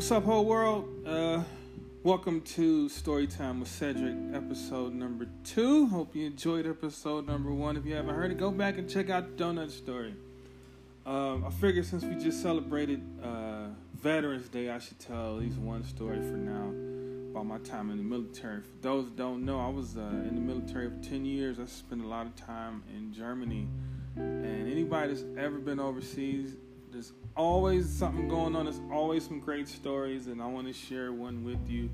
What's up, whole world? Uh, welcome to Storytime with Cedric, episode number two. Hope you enjoyed episode number one. If you haven't heard it, go back and check out Donut Story. Um, I figured since we just celebrated uh, Veterans Day, I should tell at least one story for now about my time in the military. For those don't know, I was uh, in the military for 10 years. I spent a lot of time in Germany. And anybody that's ever been overseas, there's always something going on. There's always some great stories, and I want to share one with you.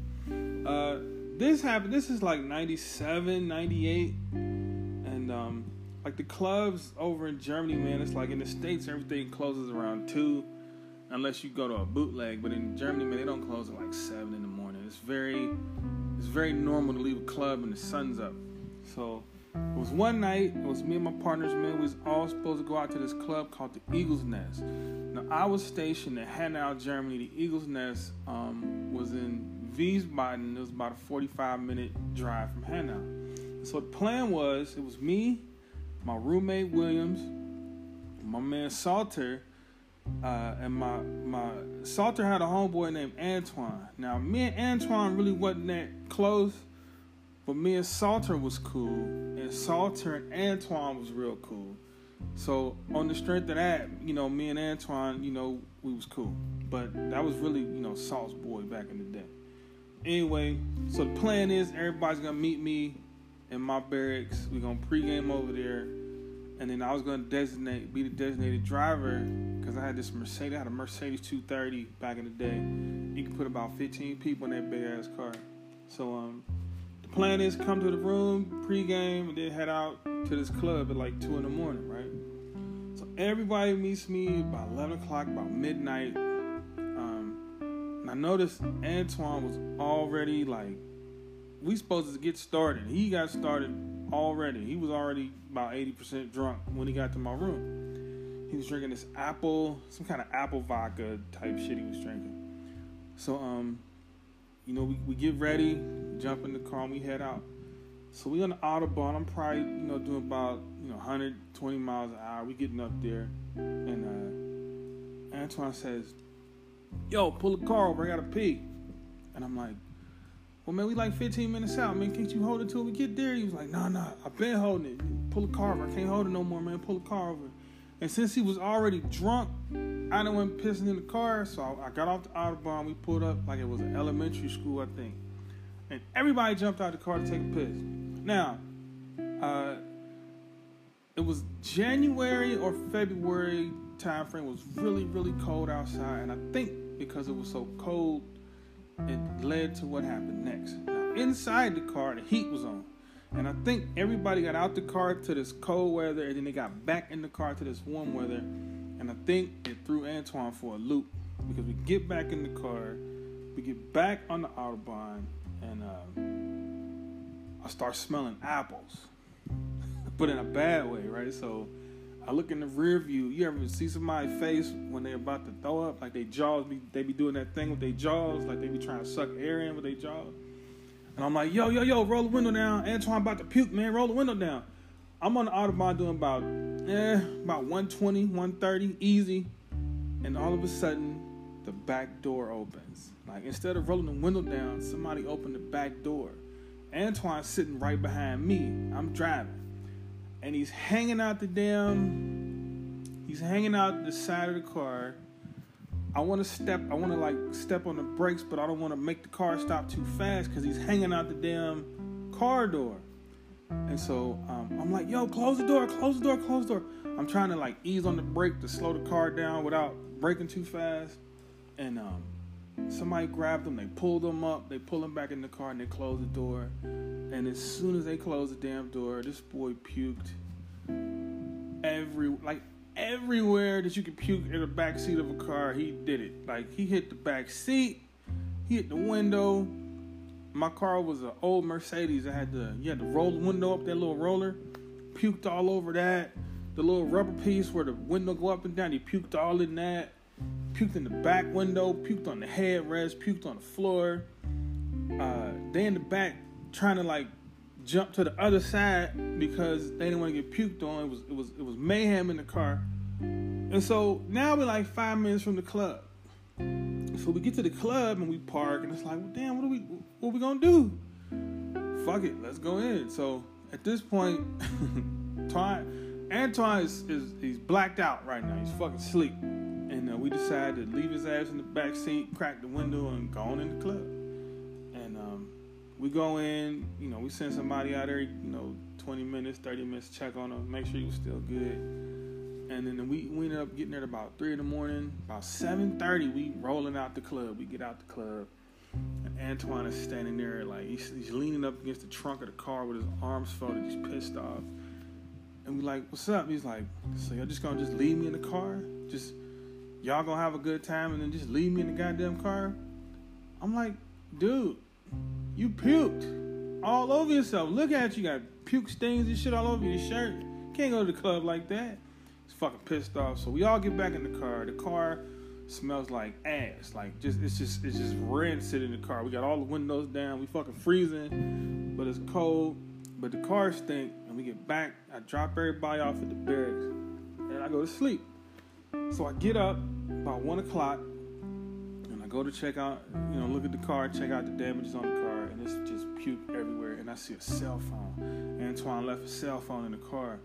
Uh, this happened. This is like 97, 98, and um, like the clubs over in Germany, man. It's like in the states, everything closes around two, unless you go to a bootleg. But in Germany, man, they don't close at like seven in the morning. It's very, it's very normal to leave a club and the sun's up. So it was one night, it was me and my partners, man. We was all supposed to go out to this club called the Eagle's Nest. Now, I was stationed in Hanau, Germany. The Eagle's Nest um, was in Wiesbaden. It was about a 45 minute drive from Hanau. So the plan was, it was me, my roommate Williams, my man Salter, uh, and my my Salter had a homeboy named Antoine. Now me and Antoine really wasn't that close, but me and Salter was cool, and Salter and Antoine was real cool. So on the strength of that, you know, me and Antoine, you know, we was cool. But that was really, you know, Salt's boy back in the day. Anyway, so the plan is everybody's gonna meet me in my barracks. We're gonna pregame over there, and then I was gonna designate, be the designated driver, because I had this Mercedes, I had a Mercedes 230 back in the day. You could put about 15 people in that big ass car. So um, plan is come to the room pregame and then head out to this club at like two in the morning, right? So everybody meets me about 11 o'clock, about midnight. Um, and I noticed Antoine was already like, we supposed to get started. He got started already. He was already about 80% drunk when he got to my room. He was drinking this apple, some kind of apple vodka type shit he was drinking. So, um, you know, we, we get ready, jump in the car, and we head out. So we on the Autobahn. I'm probably, you know, doing about, you know, 120 miles an hour. We getting up there. And uh, Antoine says, yo, pull the car over. I got to pee. And I'm like, well, man, we like 15 minutes out, man. Can't you hold it till we get there? He was like, nah, nah, I've been holding it. Pull the car over. I can't hold it no more, man. Pull the car over. And since he was already drunk, I didn't went pissing in the car. So I, I got off the Autobahn. We pulled up like it was an elementary school, I think. And everybody jumped out of the car to take a piss. Now, uh, it was January or February time frame. It was really, really cold outside. And I think because it was so cold, it led to what happened next. Now, inside the car, the heat was on. And I think everybody got out the car to this cold weather, and then they got back in the car to this warm weather. And I think it threw Antoine for a loop because we get back in the car, we get back on the autobahn, and um, I start smelling apples, but in a bad way, right? So I look in the rear view. You ever see somebody's face when they're about to throw up, like they jaws be they be doing that thing with their jaws, like they be trying to suck air in with their jaws. And I'm like, yo, yo, yo, roll the window down. Antoine about to puke, man. Roll the window down. I'm on the Autobahn doing about, eh, about 120, 130, easy. And all of a sudden, the back door opens. Like, instead of rolling the window down, somebody opened the back door. Antoine's sitting right behind me. I'm driving. And he's hanging out the damn, he's hanging out the side of the car. I want to step, I want to like step on the brakes, but I don't want to make the car stop too fast because he's hanging out the damn car door. And so um, I'm like, yo, close the door, close the door, close the door. I'm trying to like ease on the brake to slow the car down without braking too fast. And um, somebody grabbed them, they pulled them up, they pull them back in the car, and they close the door. And as soon as they close the damn door, this boy puked every like everywhere that you could puke in the back seat of a car. He did it. Like he hit the back seat, he hit the window. My car was an old Mercedes. I had to you had to roll the window up that little roller. Puked all over that. The little rubber piece where the window go up and down. He puked all in that. Puked in the back window. Puked on the headrest. Puked on the floor. Uh, they in the back trying to like jump to the other side because they didn't want to get puked on. It was it was it was mayhem in the car. And so now we're like five minutes from the club. So we get to the club and we park, and it's like, well, damn, what are we, what are we gonna do? Fuck it, let's go in. So at this point, Antoine, is, is he's blacked out right now. He's fucking asleep, and uh, we decided to leave his ass in the back seat, crack the window, and go on in the club. And um, we go in, you know, we send somebody out there, you know, 20 minutes, 30 minutes, check on him, make sure he was still good and then we, we ended up getting there about three in the morning. About seven thirty, we rolling out the club. We get out the club, Antoine is standing there like he's, he's leaning up against the trunk of the car with his arms folded. He's pissed off, and we're like, "What's up?" He's like, "So y'all just gonna just leave me in the car? Just y'all gonna have a good time and then just leave me in the goddamn car?" I'm like, "Dude, you puked all over yourself. Look at you, you got puke stains and shit all over your shirt. Can't go to the club like that." He's fucking pissed off. So we all get back in the car. The car smells like ass. Like just it's just it's just rancid in the car. We got all the windows down. We fucking freezing, but it's cold. But the car stink. And we get back. I drop everybody off at the barracks, and I go to sleep. So I get up about one o'clock, and I go to check out. You know, look at the car, check out the damages on the car, and it's just puke everywhere. And I see a cell phone. Antoine left a cell phone in the car.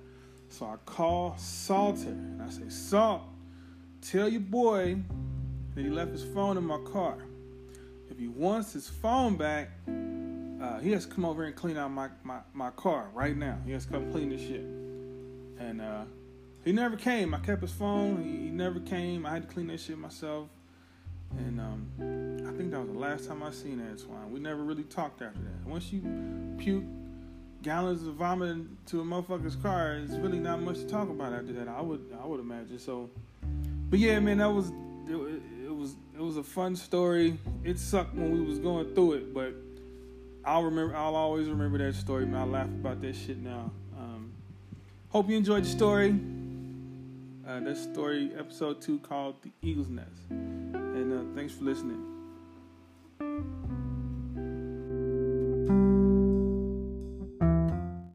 So I call Salter and I say, Salt, tell your boy that he left his phone in my car. If he wants his phone back, uh, he has to come over and clean out my, my, my car right now. He has to come clean this shit. And uh, he never came. I kept his phone. He, he, never came. I had to clean that shit myself. And um, I think that was the last time I seen Antoine. We never really talked after that. Once you puke gallons of vomit to a motherfucker's car, it's really not much to talk about after that. I would I would imagine. So, but yeah, man, that was it, it was it was a fun story. It sucked when we was going through it, but I'll remember. I'll always remember that story. Man, I laugh about that shit now. Um, hope you enjoyed the story. Uh, that story, episode two, called "The Eagle's Nest," and uh, thanks for listening.